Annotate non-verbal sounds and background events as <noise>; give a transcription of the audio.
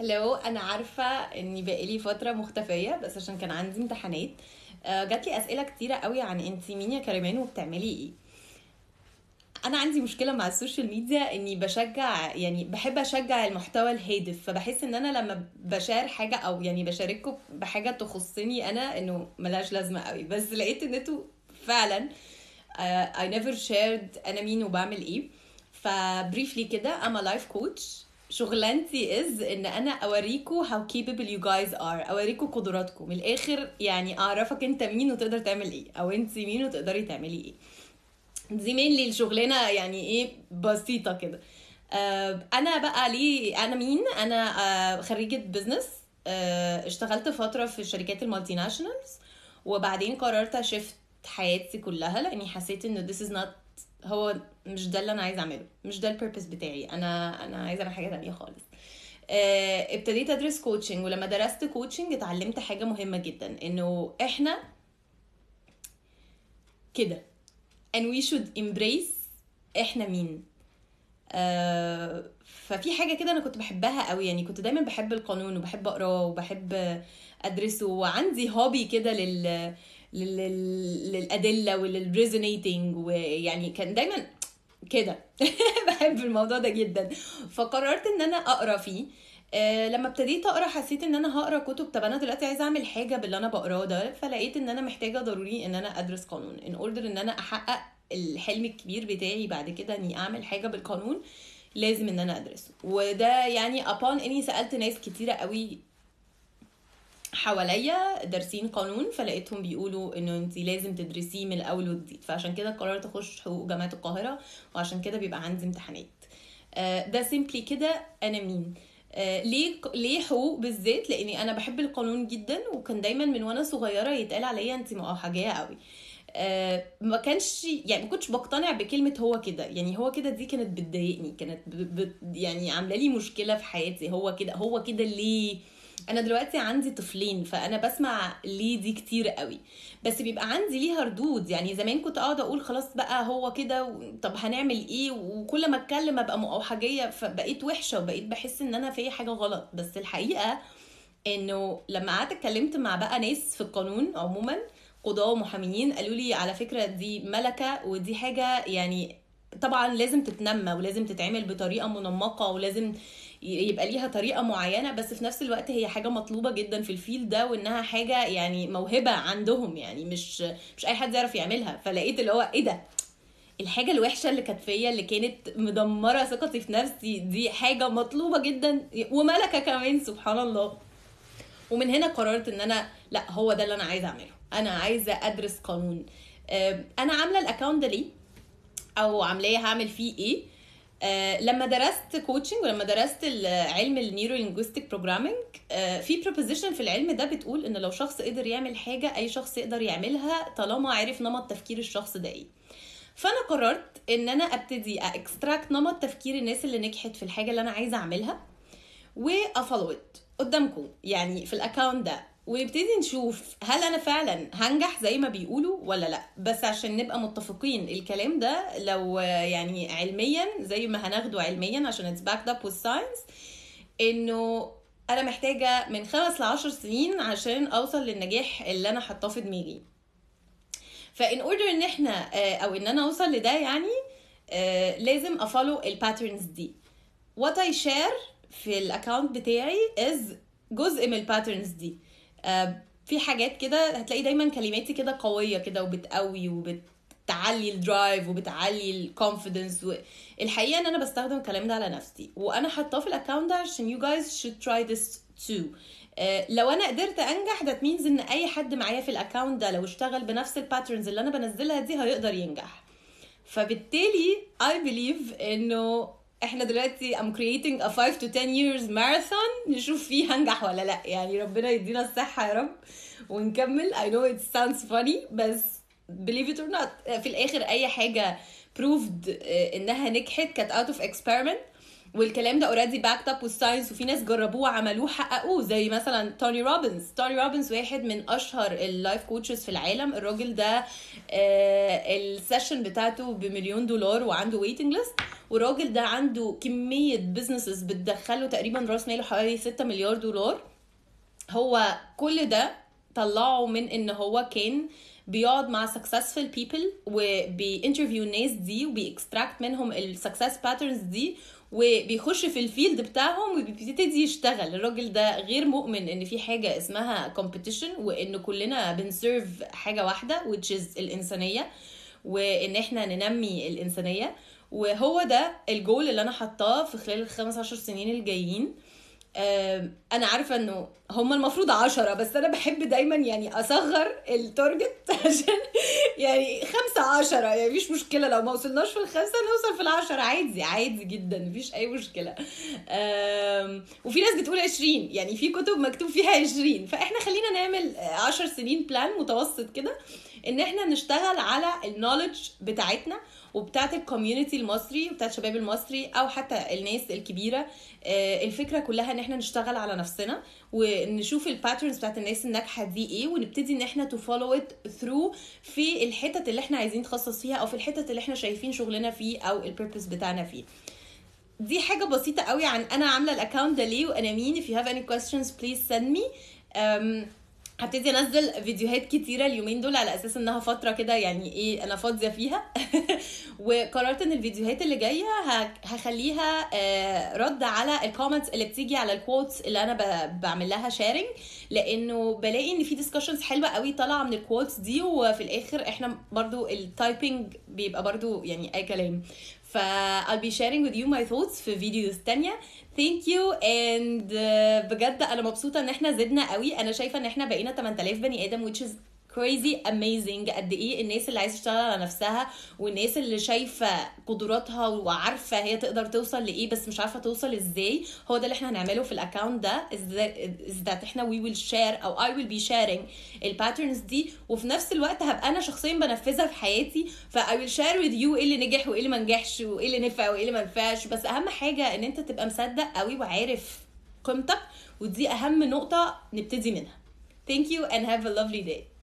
Hello أنا عارفة إني بقالي فترة مختفية بس عشان كان عندي امتحانات. آه، جات لي أسئلة كتيرة قوي عن انت مين يا كريمان وبتعملي إيه. أنا عندي مشكلة مع ال social media إني بشجع يعني بحب أشجع المحتوى الهادف. فبحس إن أنا لما ب share حاجة أو يعني بشارككم بحاجة تخصني أنا إنه ملهاش لازمة قوي. بس لقيت إن أنتوا فعلا I never shared أنا مين وبعمل إيه. ف briefly كده a life coach. شغلانتي is إن أنا اوريكم how capable you guys are. اوريكم قدراتكم. من الآخر يعني أعرفك أنت مين وتقدر تعمل إيه. أو أنت مين وتقدري تعملي إيه. دي main الشغلانة يعني إيه بسيطة كده. آه أنا بقى ليه أنا مين؟ أنا آه خريجة business آه اشتغلت فترة في الشركات ال multinationals. وبعدين قررت أ shift حياتي كلها لأني حسيت إنه this is not هو مش ده اللي أنا عايزة أعمله مش ده ال purpose بتاعي. أنا أنا عايزة أعمل حاجة تانية خالص. آه، ابتديت أدرس coaching ولما درست coaching اتعلمت حاجة مهمة جدا إنه إحنا كده. And we should embrace إحنا مين. آه، ففي حاجة كده أنا كنت بحبها قوي يعني كنت دايما بحب القانون وبحب اقراه وبحب أدرسه وعندي hobby كده لل لل- للأدلة ولل reasoning ويعني كان دايما كده. <laughs> بحب الموضوع ده جدا. فقررت إن أنا أقرأ فيه. آه، لما ابتديت أقرأ حسيت إن أنا هقرأ كتب. طب أنا دلوقتي عايزة أعمل حاجة باللي أنا بقراه ده. فلقيت إن أنا محتاجة ضروري إن أنا أدرس قانون. in order إن أنا أحقق الحلم الكبير بتاعي بعد كده إني أعمل حاجة بالقانون لازم إن أنا ادرسه وده يعني upon إني سألت ناس كتيرة قوي حواليا دارسين قانون فلقيتهم بيقولوا إنه أنت لازم تدرسيه من الأول وجديد فعشان كده قررت أخش حقوق جامعة القاهرة وعشان كده بيبقى عندي امتحانات. آه، ده سيمبلي كده أنا مين. آه، ليه ليه حقوق بالذات؟ لأني أنا بحب القانون جدا وكان دايما من وأنا صغيرة يتقال عليا أنت موحجيه قوي. آه، ما كانش يعني ما كنتش بقتنع بكلمة هو كده. يعني هو كده دي كانت بتضايقني كانت ب... ب... يعني عاملة لي مشكلة في حياتي. هو كده هو كده ليه؟ أنا دلوقتي عندي طفلين فانا بسمع ليه دي كتير قوي. بس بيبقى عندي ليها ردود يعني زمان كنت اقعد أقول خلاص بقى هو كده طب هنعمل إيه؟ وكل ما اتكلم ابقى موحجيه فبقيت وحشة وبقيت بحس ان أنا في حاجة غلط. بس الحقيقة انه لما قعدت اتكلمت مع بقى ناس في القانون عموما قضاة ومحاميين قالوا لي على فكرة دي ملكة ودي حاجة يعني طبعا لازم تتنمى ولازم تتعمل بطريقة منمقة ولازم يبقى ليها طريقة معينة بس في نفس الوقت هي حاجة مطلوبة جدا في الفيل ده وإنها حاجة يعني موهبة عندهم يعني مش مش أي حد يعرف يعملها. فلقيت اللي هو إيه ده؟ الحاجة الوحشة اللي كانت فيا اللي كانت مدمرة ثقتي في نفسي دي حاجة مطلوبة جدا وملكة كمان سبحان الله. ومن هنا قررت إن أنا لأ هو ده اللي أنا عايزة أعمله. أنا عايزة أدرس قانون. أنا عاملة الاكونت ده ليه؟ أو عاملاه هعمل فيه إيه؟ آه لما درست coaching ولما درست علم ال neuro linguistic programming آه في proposition في العلم ده بتقول إن لو شخص قدر يعمل حاجة أي شخص يقدر يعملها طالما عرف نمط تفكير الشخص ده إيه. فأنا قررت إن أنا أبتدي extract نمط تفكير الناس اللي نجحت في الحاجة اللي أنا عايزة أعملها وا follow قدامكم. يعني في ال account ده ونبتدي نشوف هل أنا فعلا هنجح زي ما بيقولوا ولا لأ. بس عشان نبقى متفقين الكلام ده لو يعني علميا زي ما هناخده علميا عشان it's backed up with science إنه أنا محتاجة من خمس لعشر سنين عشان أوصل للنجاح اللي أنا حاطاه في دماغي. ف in order إن إحنا آه، أو إن أنا أوصل لده يعني آه، لازم ا follow ال patterns دي. what I share في ال account بتاعي is جزء من ال patterns دي. في حاجات كده هتلاقي دايما كلماتي كده قوية كده وبتقوي وبتعلي ال drive وبتعلي ال confidence الحقيقة إن أنا بستخدم الكلام ده على نفسي. وأنا حاطاه في ال account ده عشان guys should try this too. آه، لو أنا قدرت أنجح ده means إن أي حد معايا في ال account ده لو اشتغل بنفس ال patterns اللي أنا بنزلها دي هيقدر ينجح. فبالتالي I believe إنه إحنا دلوقتي I'm creating a 5 to 10 years marathon. نشوف فيه هنجح ولا لا. يعني ربنا يدينا الصحة يا رب ونكمل. I know it sounds funny بس believe it or not في الآخر أي حاجة proved آه، إنها نجحت كانت out of experiment. والكلام ده already backed up with science وفي ناس جربوه وعملوه حققوه. زي مثلا توني روبنز توني روبنز واحد من أشهر ال life coaches في العالم. الراجل ده آه ال session بتاعته بمليون دولار وعنده waiting list والراجل ده عنده كمية businesses بتدخله تقريبا راس ماله حوالي 6 مليار دولار. هو كل ده طلعه من إن هو كان بيقعد مع successful people وبي interview الناس دي وبي extract منهم ال success patterns دي وبيخش في ال field بتاعهم وبيبتدي يشتغل. الراجل ده غير مؤمن إن في حاجة اسمها competition وإن كلنا بن serve حاجة واحدة which is الإنسانية وإن إحنا ننمي الإنسانية. وهو ده الجول اللي أنا حطاه في خلال الخمس عشر سنين الجايين. أنا عارفة إنه هم المفروض عشرة بس أنا بحب دايما يعني أصغر ال target <laughs> عشان يعني خمسة عشرة يعني مفيش مشكلة لو ما وصلناش في الخمسة نوصل في العشرة. عادي عادي جدا مفيش أي مشكلة. وفي ناس بتقول 20 يعني في كتب مكتوب فيها 20 فإحنا خلينا نعمل 10 سنين plan متوسط كده. ان إحنا نشتغل على ال knowledge بتاعتنا وبتاعت ال community المصري وبتاعت الشباب المصري أو حتى الناس الكبيرة. الفكرة كلها ان إحنا نشتغل على نفسنا ونشوف ال patterns بتاعت الناس الناجحة دي إيه ونبتدي ان إحنا to follow it through في الحتت اللي إحنا عايزين نتخصص فيها أو في الحتت اللي إحنا شايفين شغلنا فيه أو ال purpose بتاعنا فيه. دي حاجة بسيطة قوي عن أنا عاملة ال account ده ليه وأنا مين. If you have any questions please send me. um, هبتدي انزل فيديوهات كتيرة اليومين دول على أساس إنها فترة كده يعني إيه أنا فاضية فيها. <laughs> وقررت إن الفيديوهات اللي جاية هخليها رد على ال comments اللي بتيجي على ال quotes اللي أنا بعمل لها sharing لأنه بلاقي إن في discussions حلوة قوي طالعة من ال quotes دي وفي الآخر إحنا برضو ال typing بيبقى برضو يعني أي كلام. ف I'll be sharing with you my thoughts في videos تانية. Thank you and uh, بجد أنا مبسوطة إن إحنا زدنا قوي. أنا شايفة إن إحنا بقينا 8000 بني آدم which is crazy amazing قد إيه الناس اللي عايزة تشتغل على نفسها والناس اللي شايفة قدراتها وعارفة هي تقدر توصل لإيه بس مش عارفة توصل إزاي هو ده اللي إحنا هنعمله في ال account ده is that إحنا we will share أو I will be sharing ال patterns دي وفي نفس الوقت هبقى أنا شخصيا بنفذها في حياتي ف I will share with you إيه اللي نجح وإيه اللي ما نجحش وإيه اللي نفع وإيه اللي ما نفعش بس أهم حاجة إن أنت تبقى مصدق قوي وعارف قيمتك ودي أهم نقطة نبتدي منها. Thank you and have a lovely day.